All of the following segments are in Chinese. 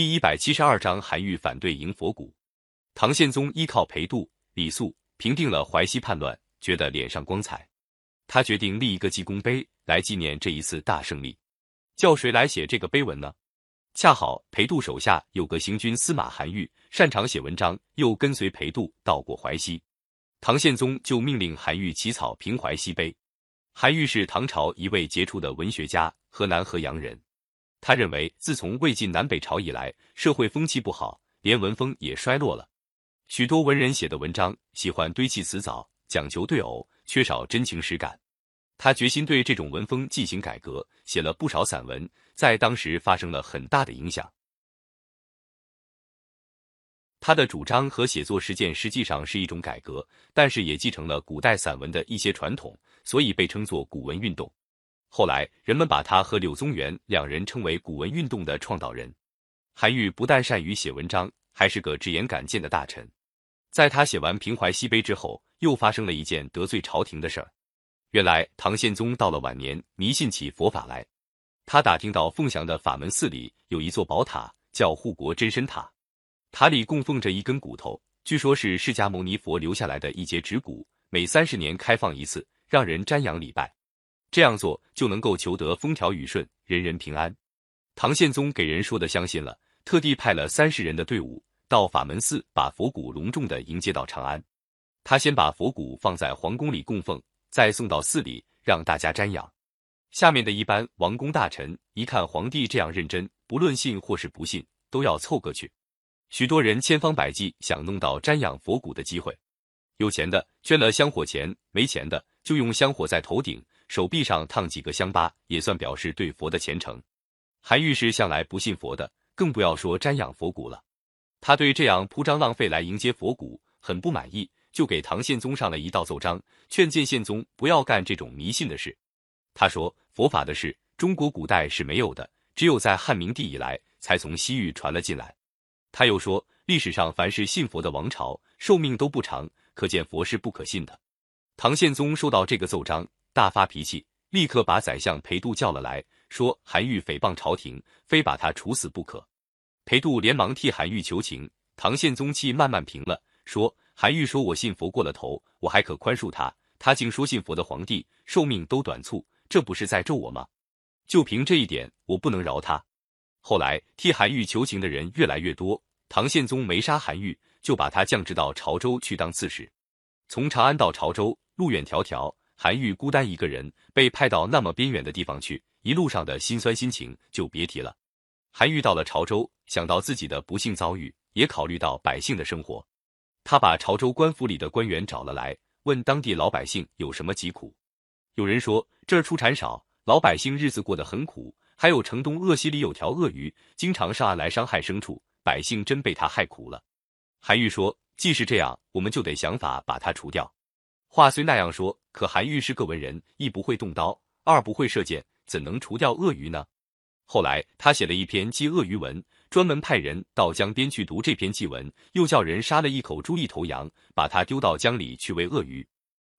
第一百七十二章，韩愈反对迎佛骨。唐宪宗依靠裴度、李肃平定了淮西叛乱，觉得脸上光彩，他决定立一个记功碑来纪念这一次大胜利。叫谁来写这个碑文呢？恰好裴度手下有个行军司马韩愈，擅长写文章，又跟随裴度到过淮西。唐宪宗就命令韩愈起草平淮西碑。韩愈是唐朝一位杰出的文学家，河南河阳人。他认为，自从魏晋南北朝以来，社会风气不好，连文风也衰落了。许多文人写的文章喜欢堆砌辞藻，讲求对偶，缺少真情实感。他决心对这种文风进行改革，写了不少散文，在当时发生了很大的影响。他的主张和写作实践实际上是一种改革，但是也继承了古代散文的一些传统，所以被称作古文运动。后来，人们把他和柳宗元两人称为古文运动的创导人。韩愈不但善于写文章，还是个直言敢谏的大臣。在他写完平淮西碑之后，又发生了一件得罪朝廷的事儿。原来，唐宪宗到了晚年，迷信起佛法来。他打听到凤翔的法门寺里有一座宝塔，叫护国真身塔，塔里供奉着一根骨头，据说是释迦牟尼佛留下来的一节指骨，每三十年开放一次，让人瞻仰礼拜。这样做就能够求得风调雨顺，人人平安。唐宪宗给人说的相信了，特地派了三十人的队伍到法门寺，把佛骨隆重的迎接到长安。他先把佛骨放在皇宫里供奉，再送到寺里让大家瞻仰。下面的一般王公大臣一看皇帝这样认真，不论信或是不信，都要凑过去。许多人千方百计想弄到瞻仰佛骨的机会，有钱的捐了香火钱，没钱的就用香火在头顶。手臂上烫几个香疤，也算表示对佛的虔诚。韩愈是向来不信佛的，更不要说瞻仰佛骨了。他对这样铺张浪费来迎接佛骨很不满意，就给唐宪宗上了一道奏章，劝谏宪宗不要干这种迷信的事。他说：“佛法的事，中国古代是没有的，只有在汉明帝以来才从西域传了进来。”他又说：“历史上凡是信佛的王朝，寿命都不长，可见佛是不可信的。”唐宪宗收到这个奏章。大发脾气，立刻把宰相裴度叫了来说：“韩愈诽谤朝廷，非把他处死不可。”裴度连忙替韩愈求情。唐宪宗气慢慢平了，说：“韩愈说我信佛过了头，我还可宽恕他。他竟说信佛的皇帝寿命都短促，这不是在咒我吗？就凭这一点，我不能饶他。”后来替韩愈求情的人越来越多，唐宪宗没杀韩愈，就把他降职到潮州去当刺史。从长安到潮州，路远迢迢。韩愈孤单一个人被派到那么边远的地方去，一路上的辛酸心情就别提了。韩愈到了潮州，想到自己的不幸遭遇，也考虑到百姓的生活，他把潮州官府里的官员找了来，问当地老百姓有什么疾苦。有人说这儿出产少，老百姓日子过得很苦；还有城东鄂溪里有条鳄鱼，经常上岸来伤害牲畜，百姓真被他害苦了。韩愈说：“既是这样，我们就得想法把它除掉。”话虽那样说，可韩愈是个文人，一不会动刀，二不会射箭，怎能除掉鳄鱼呢？后来他写了一篇祭鳄鱼文，专门派人到江边去读这篇祭文，又叫人杀了一口猪一头羊，把它丢到江里去喂鳄鱼。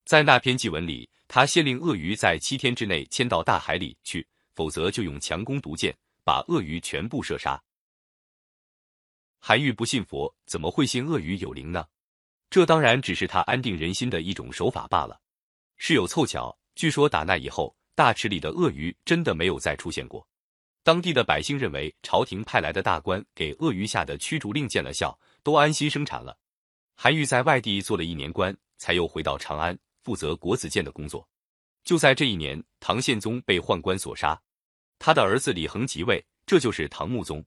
在那篇祭文里，他先令鳄鱼在七天之内迁到大海里去，否则就用强弓毒箭把鳄鱼全部射杀。韩愈不信佛，怎么会信鳄鱼有灵呢？这当然只是他安定人心的一种手法罢了。事有凑巧，据说打那以后，大池里的鳄鱼真的没有再出现过。当地的百姓认为朝廷派来的大官给鳄鱼下的驱逐令见了效，都安心生产了。韩愈在外地做了一年官，才又回到长安，负责国子监的工作。就在这一年，唐宪宗被宦官所杀，他的儿子李恒即位，这就是唐穆宗。